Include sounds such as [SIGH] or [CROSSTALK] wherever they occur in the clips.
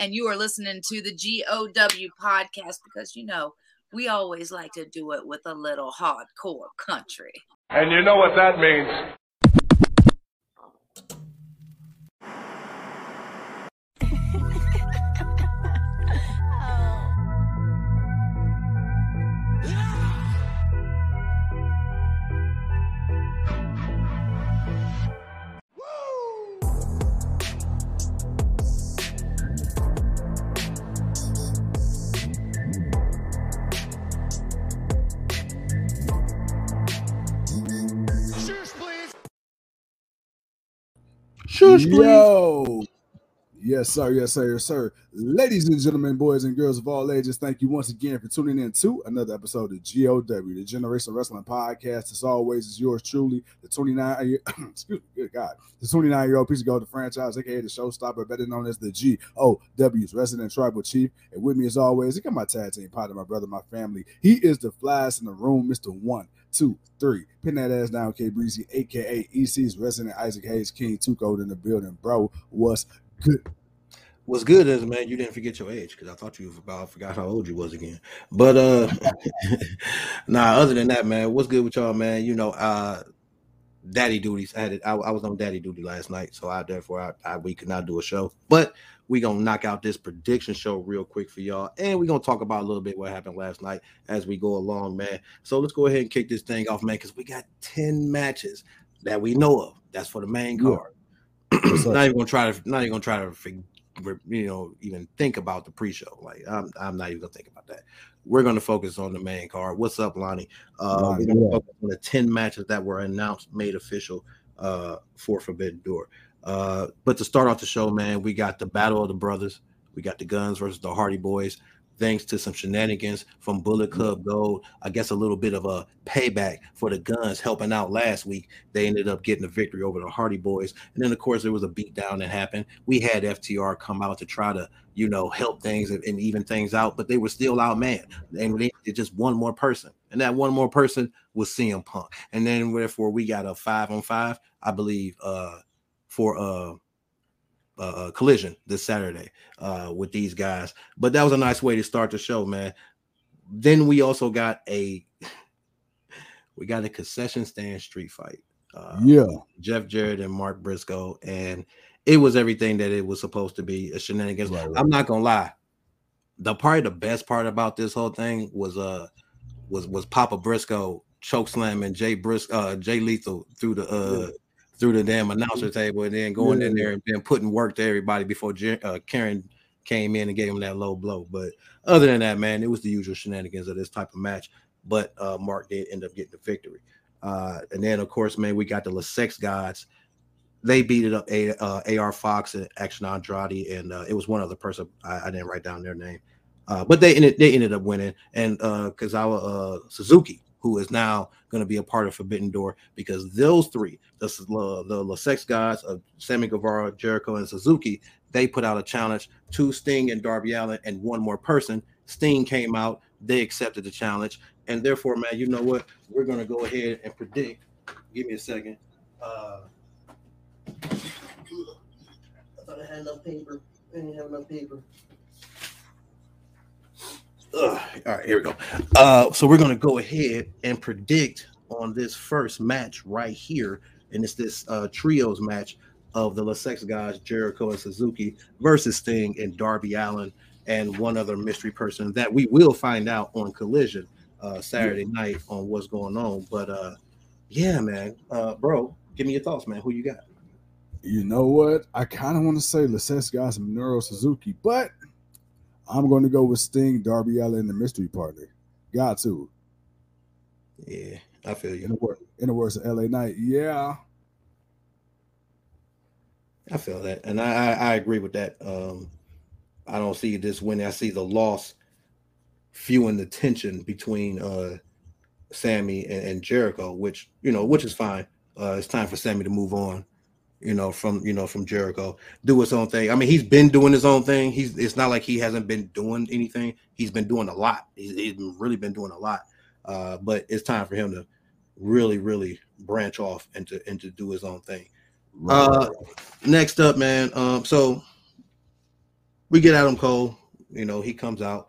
and you are listening to the GOW podcast because you know we always like to do it with a little hardcore country. And you know what that means. Shush, please. Yo. Yes, sir. Yes, sir. Yes, sir. Ladies and gentlemen, boys and girls of all ages, thank you once again for tuning in to another episode of GOW, the Generation Wrestling Podcast. As always, is yours truly, the 29 year, [COUGHS] excuse me, good God, the 29 year old piece of gold, the franchise, aka the showstopper, better known as the GOW's resident tribal chief. And with me, as always, he got my tag team partner, my brother, my family. He is the flies in the room, Mr. One two, three. Pin that ass down, K Breezy, aka EC's resident Isaac Hayes King, two in the building, bro. What's good? What's good is man, you didn't forget your age because I thought you about forgot how old you was again. But uh [LAUGHS] nah, other than that, man, what's good with y'all, man? You know, uh daddy duties. I had it, I, I was on daddy duty last night, so I therefore I, I we could not do a show. But we gonna knock out this prediction show real quick for y'all, and we gonna talk about a little bit what happened last night as we go along, man. So let's go ahead and kick this thing off, man, because we got 10 matches that we know of. That's for the main card. [CLEARS THROAT] not even gonna try to not even gonna try to you know even think about the pre-show. Like I'm, I'm not even gonna think about that. We're gonna focus on the main card. What's up, Lonnie? Uh, we're gonna focus on the 10 matches that were announced, made official uh, for Forbidden Door. Uh, but to start off the show, man, we got the Battle of the Brothers. We got the Guns versus the Hardy Boys thanks to some shenanigans from Bullet mm-hmm. Club Gold. I guess a little bit of a payback for the guns helping out last week. They ended up getting a victory over the Hardy Boys. And then, of course, there was a beatdown that happened. We had FTR come out to try to, you know, help things and, even things out, but they were still out man. And they did just one more person. And that one more person was CM Punk. And then, therefore, we got a five on five, I believe, uh, for uh uh, collision this Saturday uh, with these guys. But that was a nice way to start the show, man. Then we also got a [LAUGHS] we got a concession stand street fight. Uh, yeah, Jeff Jarrett and Mark Briscoe, and it was everything that it was supposed to be. A shenanigans. Right, right. I'm not gonna lie. The part, the best part about this whole thing was uh was was Papa Briscoe choke slamming Jay Briscoe, uh, Jay Lethal through the uh through the damn announcer mm-hmm. table and then going yeah. in there and then putting work to everybody before uh, Karen came in and gave him that low blow. But other than that, man, it was the usual shenanigans of this type of match. But uh, Mark did end up getting the victory. Uh, and then, of course, man, we got the Le Sex gods. They beat it up a, uh, AR Fox and Action Andretti, and uh, it was one other person. I, I, didn't write down their name, uh, but they ended they ended up winning. And uh, Kazuchika Suzuki who is now going to be a part of Forbidden Door because those three, the the, the Le Sex guys of Sammy Guevara, Jericho, and Suzuki, they put out a challenge to Sting and Darby Allin and one more person. Sting came out, they accepted the challenge, and therefore, man, you know what? We're going to go ahead and predict. Give me a second. Uh, I thought I had enough paper. I didn't have enough paper. Ugh. All right, here we go. Uh, so we're gonna go ahead and predict on this first match right here, and it's this uh, trios match of the Le Sex guys, Jericho and Suzuki versus Sting and Darby Allin and one other mystery person that we will find out on Collision uh, Saturday night on what's going on. But uh, yeah, man, uh, bro, give me your thoughts, man. Who you got? You know what? I kind of want to say Le Sex guys, Minoru Suzuki, but I'm going to go with Sting, Darby Allin, the mystery partner. Got to. Yeah, I feel you. In the, word, in the words of LA Knight, yeah. I feel that, and I, I, I agree with that. Um, I don't see this winning. I see the loss fueling the tension between uh, Sammy and, and, Jericho, which you know, which is fine. Uh, it's time for Sammy to move on you know, from you know from Jericho, do his own thing. I mean, he's been doing his own thing. He's it's not like he hasn't been doing anything. He's been doing a lot. He's, he's really been doing a lot. Uh, but it's time for him to really, really branch off and to and to do his own thing. Right. Uh, next up, man. Um, so we get Adam Cole. You know, he comes out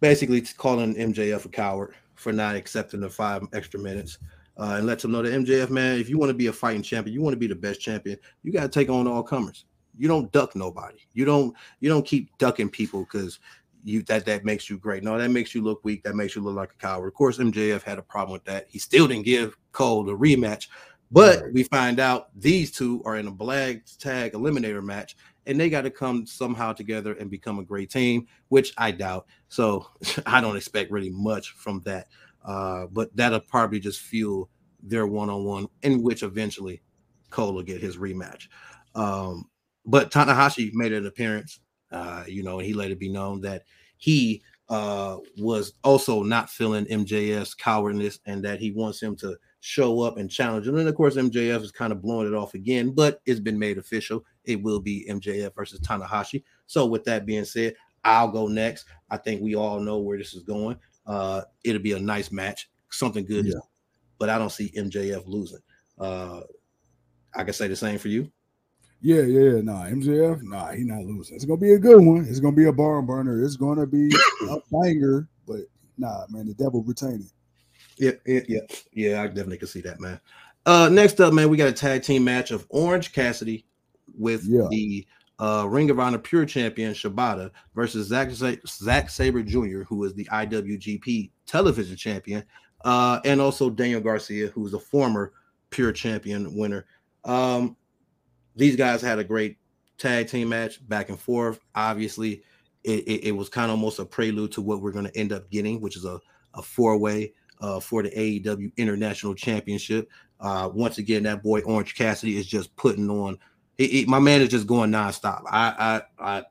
basically calling MJF a coward for not accepting the five extra minutes. Uh, and lets him know that MJF, man, if you want to be a fighting champion, you want to be the best champion, you got to take on all comers. You don't duck nobody. You don't you don't keep ducking people because you that that makes you great. No, that makes you look weak. That makes you look like a coward. Of course, MJF had a problem with that. He still didn't give Cole the rematch, but we find out these two are in a black tag eliminator match, and they got to come somehow together and become a great team, which I doubt. So [LAUGHS] I don't expect really much from that. Uh, but that'll probably just fuel their one-on-one, in which eventually Cole will get his rematch. Um, but Tanahashi made an appearance uh, you know, and he let it be known that he uh, was also not feeling MJF's cowardness and that he wants him to show up and challenge. And then, of course, MJF is kind of blowing it off again, but it's been made official. It will be MJF versus Tanahashi. So, with that being said, I'll go next. I think we all know where this is going. Uh, it'll be a nice match, something good, yeah. but I don't see MJF losing. Uh, I can say the same for you. Yeah, yeah, nah, MJF, nah, he not losing. It's gonna be a good one. It's gonna be a barn burner. It's gonna be [COUGHS] a banger, but nah, man, the devil retaining. Yeah, yeah, yeah, yeah. I definitely can see that, man. Uh, next up, man, we got a tag team match of Orange Cassidy with yeah. the uh, Ring of Honor Pure Champion Shibata versus Zack Sabre Jr., who is the IWGP Television Champion, uh, and also Daniel Garcia, who's a former Pure Champion winner. Um, these guys had a great tag team match back and forth. Obviously, it, it, it was kind of almost a prelude to what we're going to end up getting, which is a, a four way uh, for the AEW International Championship. Uh, once again, that boy Orange Cassidy is just putting on. My man is just going nonstop. I, I,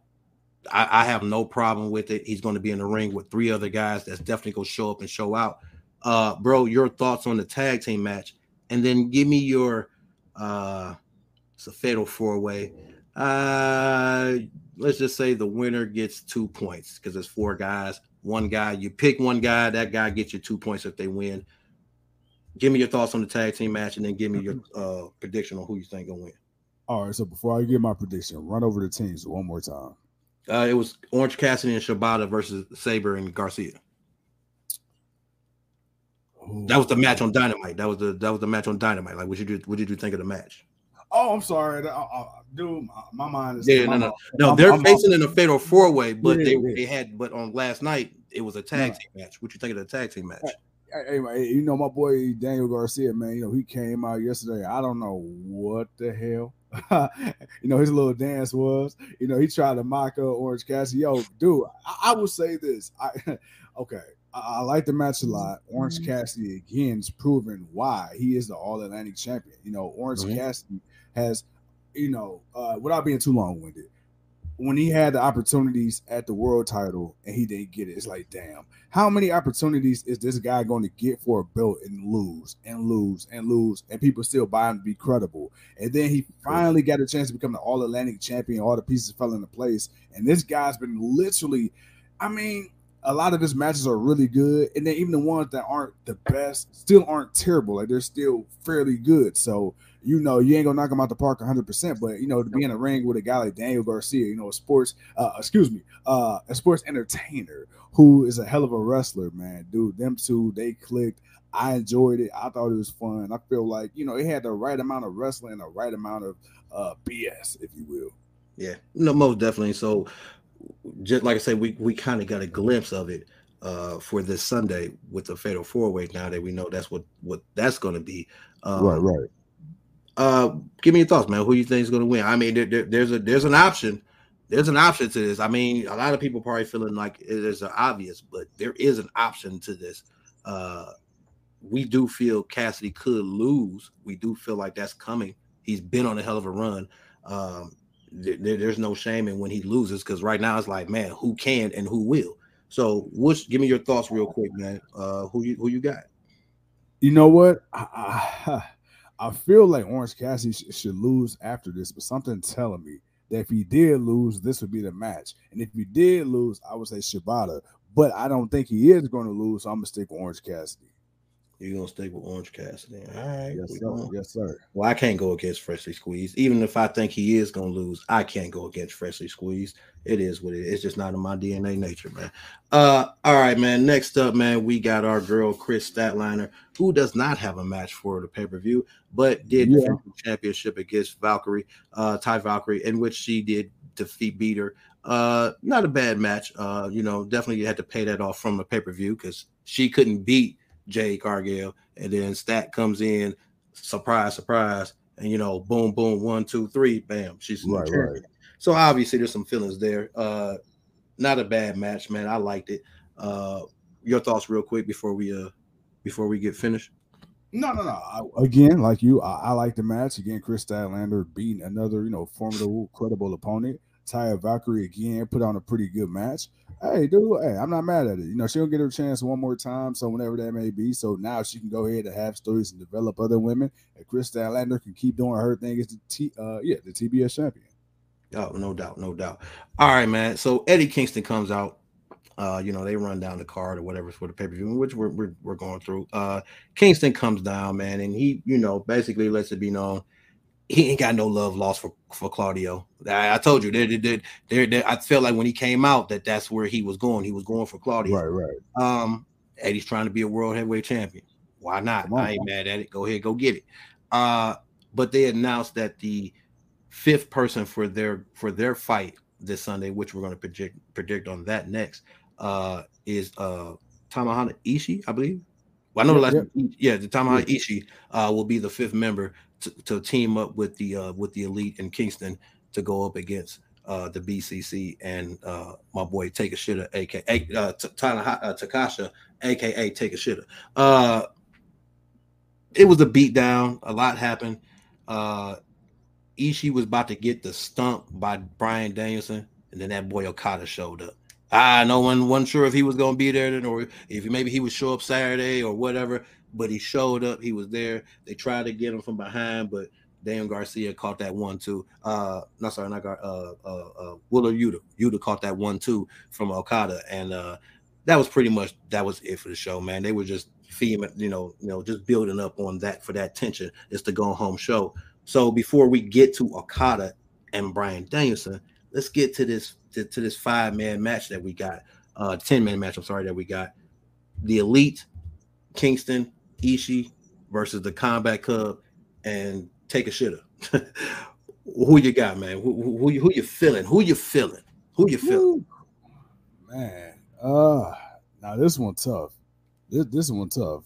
I, I have no problem with it. He's going to be in the ring with three other guys that's definitely going to show up and show out. Uh, bro, your thoughts on the tag team match, and then give me your uh it's a fatal four way. Uh, let's just say the winner gets two points because it's four guys. One guy, you pick one guy, that guy gets you two points if they win. Give me your thoughts on the tag team match, and then give me your uh, prediction on who you think will win. All right. So before I give my prediction, run over the teams one more time. Uh, it was Orange Cassidy and Shibata versus Sabre and Garcia. Ooh. That was the match on Dynamite. That was the that was the match on Dynamite. Like, what did you what did you think of the match? Oh, I'm sorry, uh, uh, dude. My mind is yeah, no, no, no. I'm, they're I'm, facing I'm, in a fatal four way, but yeah, they yeah. they had but on last night it was a tag team match. What you think of the tag team match? Hey, hey, you know my boy Daniel Garcia, man. You know he came out yesterday. I don't know what the hell. [LAUGHS] you know his little dance was. You know he tried to mock up Orange Cassidy. Yo, dude, I, I will say this. I [LAUGHS] okay. I, I, like the match a lot. Orange mm-hmm. Cassidy again is proving why he is the All Atlantic champion. You know, Orange mm-hmm. Cassidy has, you know, uh, without being too long winded, when he had the opportunities at the world title and he didn't get it, it's like, damn, how many opportunities is this guy going to get for a belt and lose and lose and lose and people still buy him to be credible? And then he finally got a chance to become the All Atlantic champion. All the pieces fell into place, and this guy's been literally, I mean, a lot of his matches are really good, and then even the ones that aren't the best still aren't terrible. Like they're still fairly good. So you know, you ain't gonna knock him out the park 100. percent But you know, to be in a ring with a guy like Daniel Garcia, you know, a sports, uh, excuse me, uh, a sports entertainer who is a hell of a wrestler, man. Dude, them two they clicked. I enjoyed it. I thought it was fun. I feel like you know it had the right amount of wrestling, the right amount of uh, BS, if you will. Yeah, no, most definitely. So, just like I said, we we kind of got a glimpse of it uh, for this Sunday with the Fatal Four Way. Now that we know that's what what that's going to be. Um, right, right. Uh, give me your thoughts, man. Who do you think is going to win? I mean, there, there, there's a there's an option. There's an option to this. I mean, a lot of people probably feeling like it is obvious, but there is an option to this. Uh, we do feel Cassidy could lose. We do feel like that's coming. He's been on a hell of a run. Um, there, there's no shame in when he loses because right now it's like, man, who can and who will. So, which give me your thoughts real quick, man. Uh, who you who you got? You know what? I, [LAUGHS] I, feel like Orange Cassidy sh- should lose after this, but something telling me that if he did lose, this would be the match. And if he did lose, I would say Shibata. But I don't think he is going to lose, so I'm gonna stick with Orange Cassidy. You're gonna stick with Orange Cassidy. All right. Yes, sir. Yes, sir. Well, I can't go against Freshly Squeezed. Even if I think he is gonna lose, I can't go against Freshly Squeezed. It is what it is. It's just not in my DNA nature, man. Uh, all right, man. Next up, man, we got our girl Kris Statlander, who does not have a match for the pay-per-view, but did Yeah. championship against Valkyrie, uh, Ty Valkyrie, in which she did defeat beat her. Uh, not a bad match. Uh, you know, definitely had to pay that off from the pay-per-view because she couldn't beat Jay Cargill, and then Stat comes in, surprise, surprise, and you know, boom, boom, one, two, three, bam, she's Right, champion. right. So obviously, there's some feelings there. Uh, not a bad match, man. I liked it. Uh, your thoughts, real quick, before we uh, before we get finished. No, no, no. I, again, like you, I, I like the match. Again, Kris Statlander beating another, you know, formidable, credible opponent. Taya Valkyrie again put on a pretty good match. Hey, dude, hey, I'm not mad at it. You know, she'll get her chance one more time. So whenever that may be, so now she can go ahead and have stories and develop other women. And Kris Statlander can keep doing her thing as the T, uh, yeah, the TBS champion. Oh, no doubt, no doubt. All right, man. So Eddie Kingston comes out. Uh, you know, they run down the card or whatever for the pay-per-view, which we're, we're we're going through. Uh Kingston comes down, man, and he, you know, basically lets it be known he ain't got no love lost for, for Claudio. I, I told you that there, I felt like when he came out that that's where he was going. He was going for Claudio. Right, right. Um, Eddie's trying to be a world heavyweight champion. Why not? On, I ain't mad at it. Go ahead, go get it. Uh, but they announced that the fifth person for their for their fight this Sunday, which we're going to predict predict on that next, uh, is uh Tamahana Ishii, I believe. Well, I know the Yep, last yep. yeah, the Tamahana Ishii uh will be the fifth member to, to team up with the uh with the elite in Kingston to go up against uh the BCC and uh my boy Take a Shitter, aka uh, uh Takasha, aka Take a Shitter. Uh, it was a beatdown. A lot happened. Uh, Ishii was about to get the stump by Bryan Danielson, and then that boy Okada showed up. Ah, no one wasn't sure if he was going to be there then, or if maybe he would show up Saturday or whatever. But he showed up. He was there. They tried to get him from behind, but Dan Garcia caught that one too. Uh, no, sorry, not Gar- uh, uh, uh, Wheeler Yuta. Yuta caught that one too from Okada, and uh, that was pretty much that was it for the show, man. They were just feeding, you know, you know, just building up on that for that tension. It's the go home show. So before we get to Okada and Bryan Danielson, let's get to this to, to this five man match that we got, uh, ten man match. I'm sorry that we got the Elite, Kingston, Ishii versus the Combat Club, and take a shitter. [LAUGHS] who you got, man? Who, who, who you feeling? Who you feeling? Who you feeling? Woo. Man, uh, now this one tough. This this one tough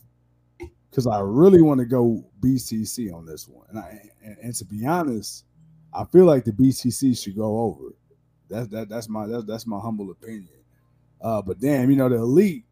because I really want to go BCC on this one, and I and, and to be honest, I feel like the BCC should go over. That's that that's my that's, that's my humble opinion. Uh, but damn, you know the elite.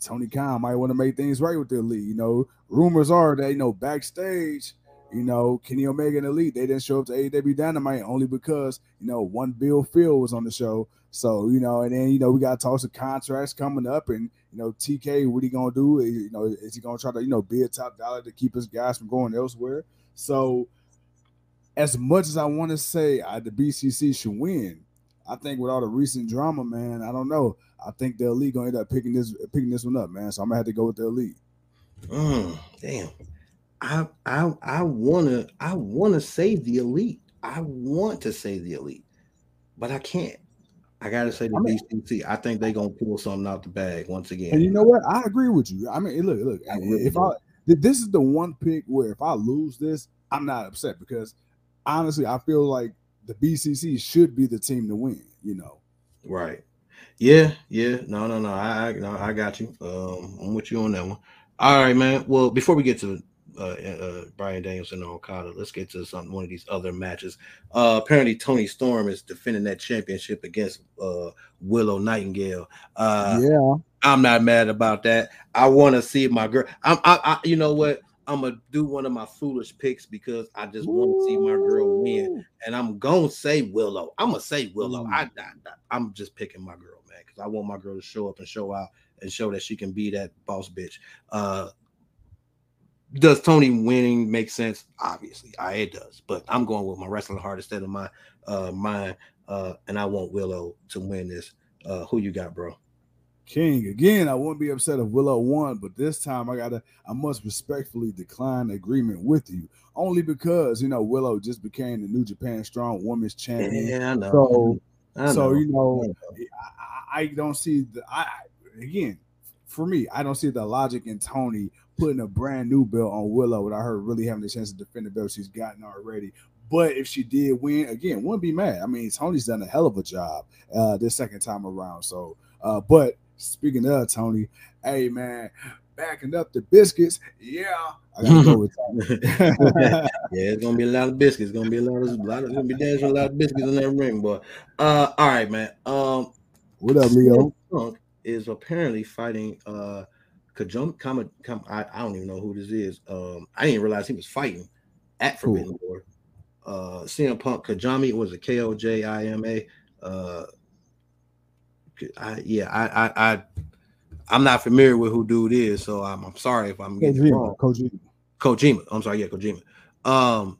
Tony Khan might want to make things right with the elite. You know, rumors are that you know backstage, you know, Kenny Omega and Elite they didn't show up to AEW Dynamite only because you know one Bill Phil was on the show. So you know, and then you know we got talks of contracts coming up, and you know TK, what he gonna do? You know, is he gonna try to you know be a top dollar to keep his guys from going elsewhere? So, as much as I want to say uh, the BCC should win, I think with all the recent drama, man, I don't know. I think the elite gonna end up picking this picking this one up, man. So I'm gonna have to go with the elite. Mm, damn. I I I wanna I wanna say the elite. I want to say the elite, but I can't. I gotta say the I mean- BCC. I think they're gonna pull something out the bag once again. And you know what? I agree with you. I mean, look, look. I if. I this is the one pick where if I lose this, I'm not upset because honestly, I feel like the BCC should be the team to win. You know. Right. Yeah, yeah. No, no, no. I I, no, I got you. Um, I'm with you on that one. All right, man. Well, before we get to uh, uh Bryan Danielson and Okada, let's get to some one of these other matches. Uh apparently Toni Storm is defending that championship against uh Willow Nightingale. Uh yeah. I'm not mad about that. I want to see my girl. I'm, I, I, you know what? I'm gonna do one of my foolish picks because I just want to see my girl win, and I'm gonna say Willow. I'm gonna say Willow. I, I, am just picking my girl, man, because I want my girl to show up and show out and show that she can be that boss bitch. Uh, does Toni winning make sense? Obviously, I it does, but I'm going with my wrestling heart instead of my uh mind. Uh, and I want Willow to win this. Uh, who you got, bro? King again. I wouldn't be upset if Willow won, but this time I gotta, I must respectfully decline agreement with you, only because you know Willow just became the New Japan Strong Women's Champion. Yeah, I know. So, I so you know, I know. I, I don't see the. I again, for me, I don't see the logic in Toni putting a brand new belt on Willow without her really having the chance to defend the belt she's gotten already. But if she did win, again, wouldn't be mad. I mean, Toni's done a hell of a job uh this second time around. So, uh, but speaking of Toni, hey man, backing up the biscuits, yeah, I gotta go with [LAUGHS] yeah, it's gonna be a lot of biscuits. It's gonna be a lot of, a lot of gonna be dancing a lot of biscuits in that ring, boy. Uh, all right, man. Um, what up, Leo? Punk is apparently fighting uh Kajum Kama, Kam I, I don't even know who this is. Um, I didn't realize he was fighting at. Forbidden Door. Uh, CM Punk Kajami was a K O J I M A. Uh, I, yeah, I, I, I, I'm not familiar with who dude is, so I'm, I'm sorry if I'm getting it wrong. Kojima, Kojima. Kojima. I'm sorry, yeah, Kojima. Um,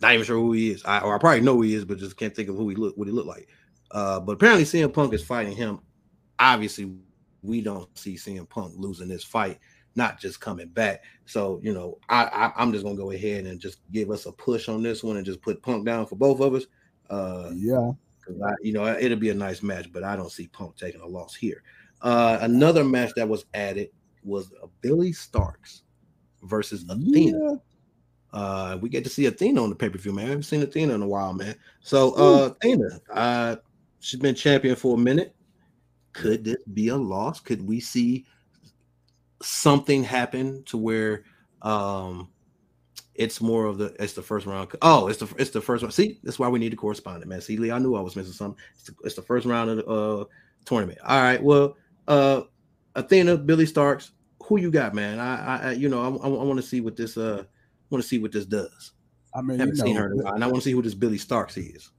not even sure who he is. I or I probably know who he is, but just can't think of who he look what he looked like. Uh, but apparently CM Punk is fighting him. Obviously, we don't see CM Punk losing this fight, not just coming back. So you know, I, I I'm just gonna go ahead and just give us a push on this one and just put Punk down for both of us. Uh, Yeah, because I, you know, it'll be a nice match, but I don't see Punk taking a loss here. Uh, another match that was added was uh, Billie Starkz versus Athena. yeah. Uh, we get to see Athena on the pay per view, man. I haven't seen Athena in a while, man. So, uh, Athena, uh, she's been champion for a minute. Could this be a loss? Could we see something happen to where, um, it's more of the it's the first round. Oh, it's the it's the first one. See, that's why we need a correspondent, man. See, Lee, I knew I was missing something. It's the, it's the first round of the uh, tournament. All right, well, uh, Athena, Billie Starkz, who you got, man? I, I, you know, I, I, want to see what this uh want to see what this does. I mean, I haven't you know, seen her in a while, and I want to see who this Billie Starkz is.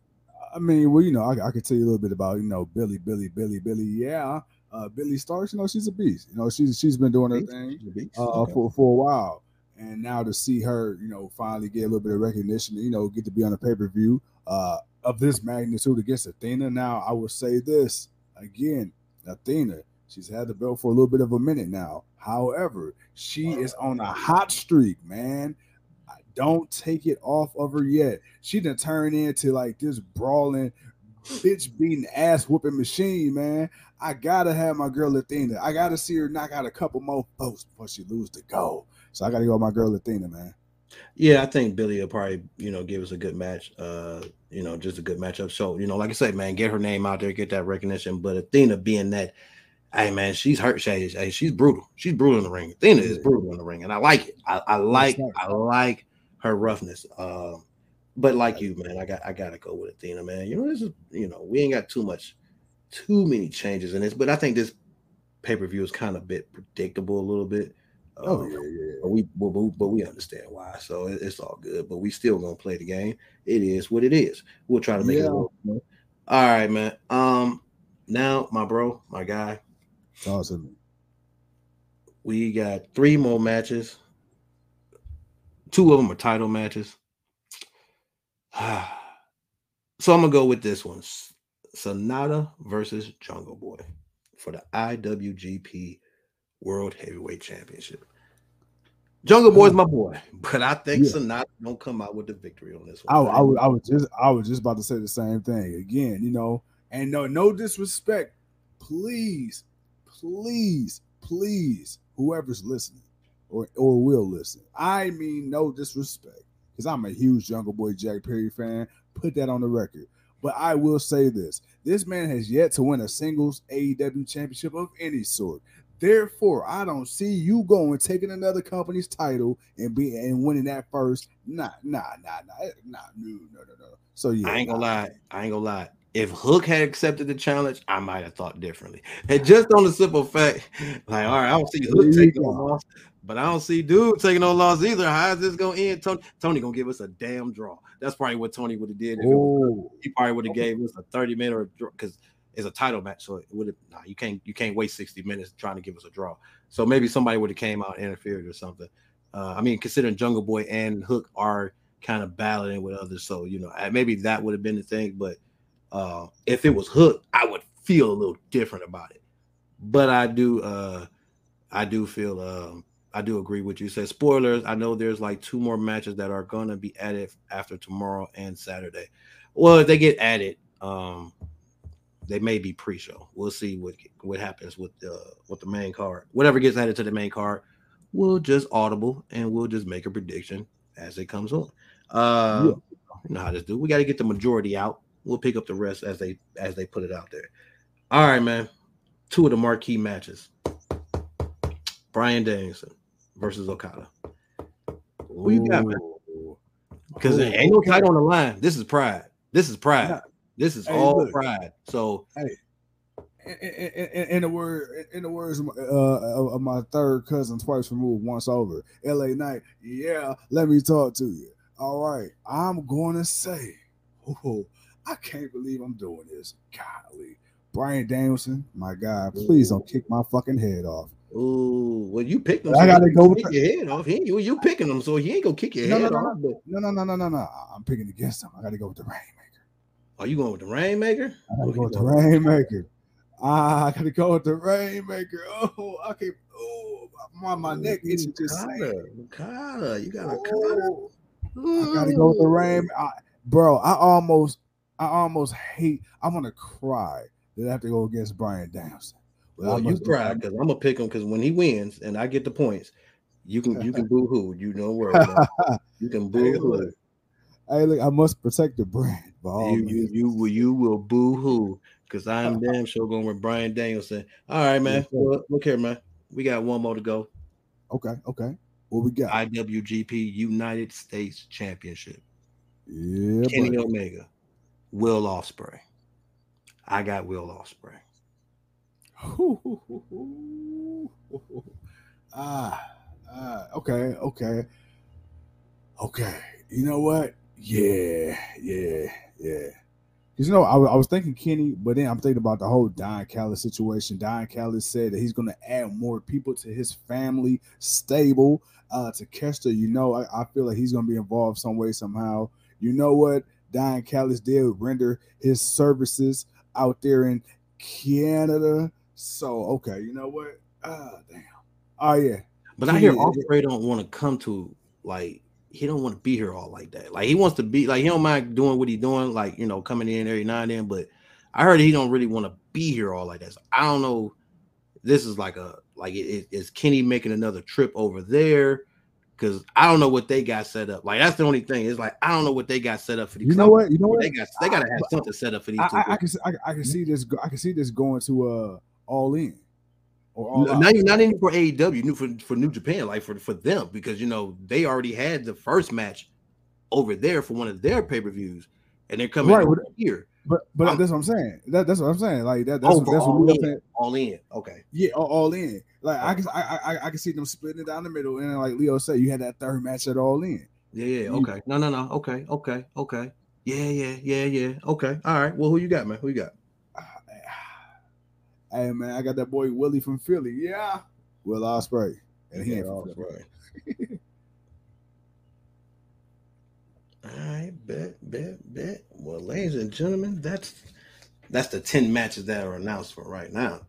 I mean, well, you know, I, I could tell you a little bit about you know Billy, Billy, Billy, Billy. Yeah, uh, Billie Starkz. You know, she's a beast. You know, she's she's been doing her thing uh, Okay. for for a while, and now to see her, you know, finally get a little bit of recognition. You know, get to be on a pay per view uh, of this magnitude against Athena. Now, I will say this again, Athena. She's had the belt for a little bit of a minute now. However, she is on a hot streak, man. I don't take it off of her yet. She done turn into like this brawling, bitch beating ass whooping machine, man. I gotta have my girl Athena. I gotta see her knock out a couple more folks before she lose the goal. So I gotta go with my girl Athena, man. Yeah, I think Billy will probably, you know, give us a good match. Uh, you know, just a good matchup. So, you know, like I said, man, get her name out there, get that recognition. But Athena being that, hey man, she's hurt. She, hey, she's brutal. She's brutal in the ring. Athena is brutal in the ring, and I like it. I, I like. I like her roughness. Um, but like you, man, I got, I gotta go with Athena, man. You know, this is, you know, we ain't got too much, too many changes in this, but I think this pay per view is kind of a bit predictable a little bit. Oh Um, yeah, yeah. but we but, we understand why, so it- it's all good. But we still gonna play the game. It is what it is. We'll try to make it. Work. All right, man. Um, now my bro, my guy, Talk to me. we got three more matches. Two of them are title matches. [SIGHS] so I'm gonna go with this one: Sanada versus Jungle Boy for the IWGP World Heavyweight Championship. Jungle Boy's um, my boy, but I think Yeah. Sanada don't come out with the victory on this I, one. I, was- I was just I was just about to say the same thing again. You know, and no no disrespect, please, please, please, whoever's listening or or will listen. I mean no disrespect because I'm a huge Jungle Boy Jack Perry fan. Put that on the record. But I will say this: this man has yet to win a singles AEW championship of any sort. Therefore, I don't see you going taking another company's title and be and winning that first. Nah, nah, nah, nah, eh, nah, no, no, no, no. So yeah, I ain't gonna nah. lie. I ain't gonna lie. If Hook had accepted the challenge, I might have thought differently. And just on the simple fact, like, all right, I don't see Hook taking no loss, but I don't see Dude taking no loss either. How is this gonna end? Tony, Tony gonna give us a damn draw. That's probably what Tony would have did. If it Oh, he probably would have gave us a 30 minute or because it's a title match. So it would have nah, you can't you can't waste 60 minutes trying to give us a draw. So maybe somebody would have came out interfered or something. Uh, I mean, considering Jungle Boy and Hook are kind of battling with others, so you know, maybe that would have been the thing. But uh, if it was Hook, I would feel a little different about it. but I do uh I do feel um I do agree with you. Said spoilers. I know there's like two more matches that are gonna be added after tomorrow and Saturday. Well, if they get added, um, they may be pre-show. We'll see what what happens with the with the main card. Whatever gets added to the main card, we'll just audible and we'll just make a prediction as it comes on. Uh, yeah. you know how this do. We got to get the majority out. We'll pick up the rest as they as they put it out there. All right, man. Two of the marquee matches. Bryan Danielson versus Okada. Who you got, man? Because ain't no title on the line. This is pride. This is pride. This is hey, all look, pride. So, hey, in, in, in, the word, in the words of my, uh, of my third cousin, twice removed, once over, L.A. Knight. Yeah, let me talk to you. All right, I'm going to say, oh, I can't believe I'm doing this. Golly, Bryan Danielson, my guy, please don't kick my fucking head off. Ooh, well, you picked him. I gotta go with your head off. He, you, you picking him, so he ain't gonna kick your no, head no, off. No, no, no, no, no, no. I'm picking against him. I gotta go with the Rainmaker. Are you going with the Rainmaker? I gotta go with the Rainmaker. Ah, I gotta go with the Rainmaker. [LAUGHS] Oh, I can. Oh, my my neck itching just. Okada, you got a oh, I gotta go with the Rain, I, bro. I almost, I almost hate. I want to cry that I have to go against Bryan Danielson. Well, you cry because I'm gonna pick him because when he wins and I get the points, you can you can [LAUGHS] boo hoo. You know where you can [LAUGHS] boo hoo. Hey, look, I must protect the brand. You, you, you will you will boo hoo because I am [LAUGHS] damn sure going with Bryan Danielson. All right, man. Well, look here, man. We got one more to go. Okay, okay. What we got? IWGP United States Championship. Yeah, Kenny buddy. Omega, Will Ospreay. I got Will Ospreay. [LAUGHS] ah, ah, okay, okay, okay. You know what? Yeah, yeah, yeah. Because you know, I, I, was thinking Kenny, but then I'm thinking about the whole Don Callis situation. Don Callis said that he's going to add more people to his family stable. Uh, to Kester, you know, I, I feel like he's going to be involved some way somehow. You know what? Don Callis did render his services out there in Canada so okay, you know what? Ah, damn. Oh yeah. But I hear Ospreay don't want to come to like he don't want to be here all like that. Like he wants to be like he don't mind doing what he's doing, like you know, coming in every now and then. But I heard he don't really want to be here all like that. So I don't know. This is like a like it, is Kenny making another trip over there? Because I don't know what they got set up. Like that's the only thing. It's like I don't know what they got set up for these. You know what? You know what? They got they got to have something set up for these. I, I, I can I, I, can see this. I can see this going to uh all in. All not, not, not even for AEW, new for, for New Japan, like for, for them, because you know they already had the first match over there for one of their pay-per-views, and they're coming right, here. But but um, that's what I'm saying. That, that's what I'm saying. Like that, that's, oh, that's all what in, all in. Okay. Yeah, all, all in. Like I can I, I I can see them splitting it down the middle, and like Leo said, you had that third match at all in. Yeah, yeah. Okay. No, no, no. Okay, okay, okay. Yeah, yeah, yeah, yeah. Okay. All right. Well, who you got, man? Who you got? Hey man, I got that boy Willie from Philly. Yeah, Will Ospreay, and he ain't Ospreay. [LAUGHS] All right, bet, bet, bet. Well, ladies and gentlemen, that's that's the ten matches that are announced for right now.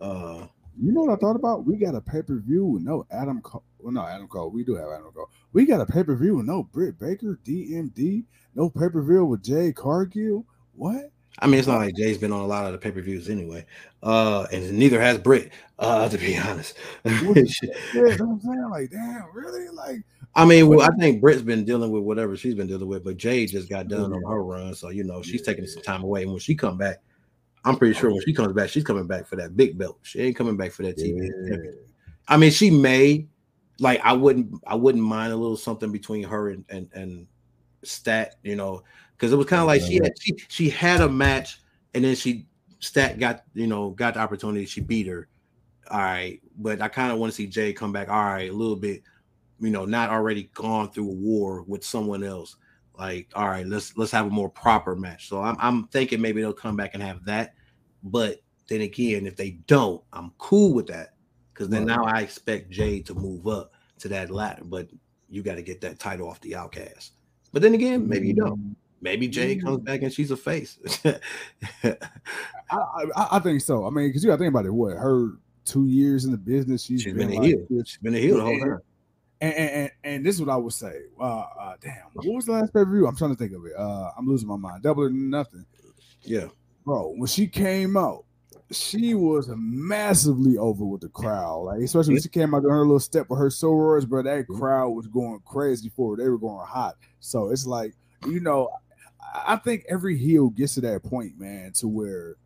Uh, you know what I thought about? We got a pay per view with no Adam Cole. Well, no, Adam Cole. We do have Adam Cole. We got a pay per view with no Britt Baker, DMD, no pay per view with Jay Cargill. What? I mean, it's not like Jay's been on a lot of the pay per views anyway, uh, and neither has Britt. Uh, to be [LAUGHS] honest, [LAUGHS] yeah, I'm saying, like, damn, really, like. I mean, well, I think Britt's been dealing with whatever she's been dealing with, but Jay just got done on her run, so you know she's taking some time away. And when she come back, I'm pretty sure when she comes back, she's coming back for that big belt. She ain't coming back for that TV. Yeah. I mean, she may, like, I wouldn't, I wouldn't mind a little something between her and and and Stat, you know, because it was kind of like she had she, she had a match and then she stat got you know got the opportunity she beat her. All right but i kind of want to see jay come back all right a little bit you know not already gone through a war with someone else. Like all right let's let's have a more proper match. So i'm, I'm thinking maybe they'll come back and have that but then again if they don't i'm cool with that because then now i expect jay to move up to that ladder but you got to get that title off the outcast but then again maybe you don't Maybe Jay comes Mm. back and she's a face. [LAUGHS] I, I, I think so. I mean, because you got to think about it. What her two years in the business, she's, she's been a heel. this. She's been a heel the whole time. And, and, and, and this is what I would say. Uh, uh, damn, what was the last pay per view? I'm trying to think of it. Uh, I'm losing my mind. Double or nothing, Yeah. bro. When she came out, she was massively over with the crowd. Like especially when she came out doing her little step with her sorors, bro. That crowd was going crazy for her. They were going hot. So it's like you know, I I think every heel gets to that point, man, to where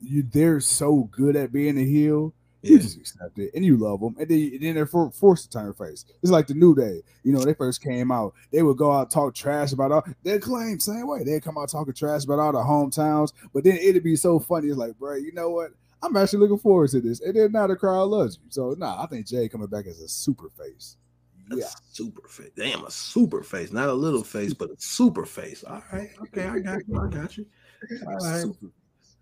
you they're so good at being a heel you Yeah. just accept it and you love them, and then, and then they're for, forced to turn face. It's like the New Day, you know, they first came out, they would go out talk trash about all. They claim same way they come out talking trash about all the hometowns, but then it'd be so funny. It's like, bro, you know what? I'm actually looking forward to this, and then now the crowd loves you. So nah, I think Jay coming back as a super face. A Yeah, super face. Damn, a super face. Not a little face, but a super face. All right. Okay, I got you. I got you. [LAUGHS] All right. super.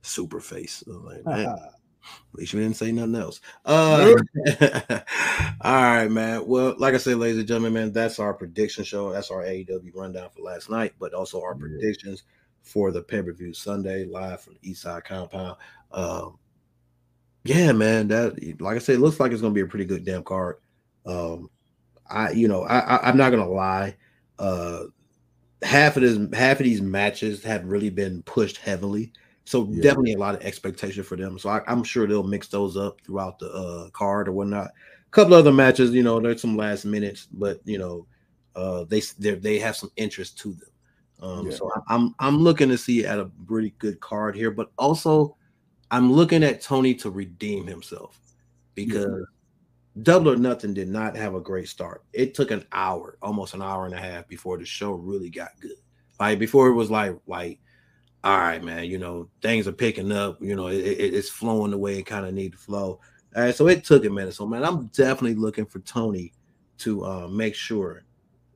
Super face. Oh, like. [LAUGHS] At least you didn't say nothing else. Uh, [LAUGHS] all right, man. Well, like I said, ladies and gentlemen, man, that's our prediction show. That's our AEW rundown for last night, but also our Yeah. predictions for the pay per view Sunday live from the East Side Compound. Um, yeah, man. That like I said, it looks like it's gonna be a pretty good damn card. Um, I, you know, I, I I'm not gonna lie. Uh, half of this, half of these matches have really been pushed heavily. So Yeah. definitely a lot of expectation for them. So I, I'm sure they'll mix those up throughout the uh, card or whatnot. A couple other matches, you know, there's some last minutes, but you know, uh, they they they have some interest to them. Um, Yeah. So I'm I'm looking to see at a pretty good card here, but also I'm looking at Tony to redeem himself because Double or Nothing did not have a great start. It took an hour, almost an hour and a half before the show really got good. Like before it was like like all right, man, you know, things are picking up, you know, it, it- it's flowing the way it kind of need to flow. All right, so it took a minute. So man, I'm definitely looking for Tony to uh, make sure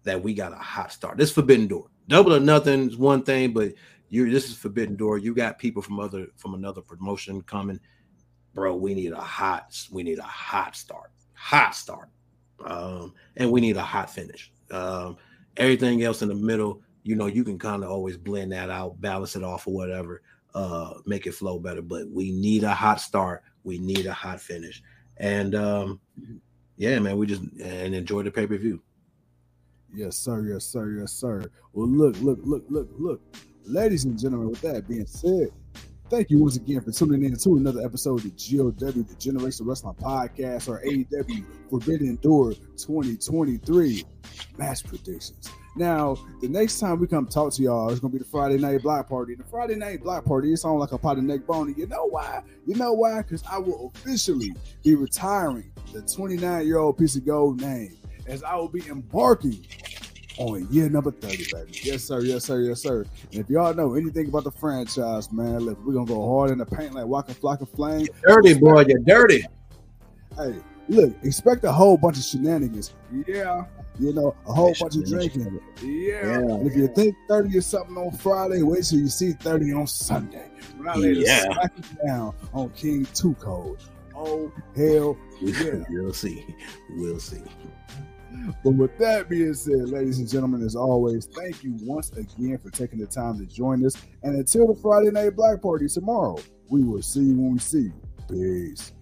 that we got a hot start. This Forbidden Door, Double or Nothing is one thing, but you this is Forbidden Door. You got people from other from another promotion coming, bro. We need a hot, we need a hot start, hot start, um, and we need a hot finish. Um, everything else in the middle, you know, you can kind of always blend that out, balance it off or whatever, uh, make it flow better. But we need a hot start. We need a hot finish. And um, yeah, man, we just and enjoy the pay per view. Yes, sir. Yes, sir. Yes, sir. Well, look, look, look, look, look. Ladies and gentlemen, with that being said, thank you once again for tuning in to another episode of the GOW, the Generation Wrestling Podcast, or AEW Forbidden Door 2023 match predictions. Now, the next time we come talk to y'all, it's gonna be the Friday night block party. The Friday night block party, it sounds like a pot of neck bone. You know why? You know why? Because I will officially be retiring the 29 year old piece of gold name as I will be embarking on year number 30, baby. Yes, sir. Yes, sir. Yes, sir. And if y'all know anything about the franchise, man, look, we're gonna go hard in the paint like Waka Flocka Flame. Dirty boy, you're dirty. Hey, look, expect a whole bunch of shenanigans. Yeah. You know, a whole bunch of drinking. Yeah. Yeah. And if you think 30 is something on Friday, wait till you see 30 on Sunday. When I lay Yeah. smack it down on King Two Code. Oh hell yeah. [LAUGHS] we'll see. We'll see. But with that being said, ladies and gentlemen, as always, thank you once again for taking the time to join us. And until the Friday Night Black Party tomorrow, we will see you when we see you. Peace.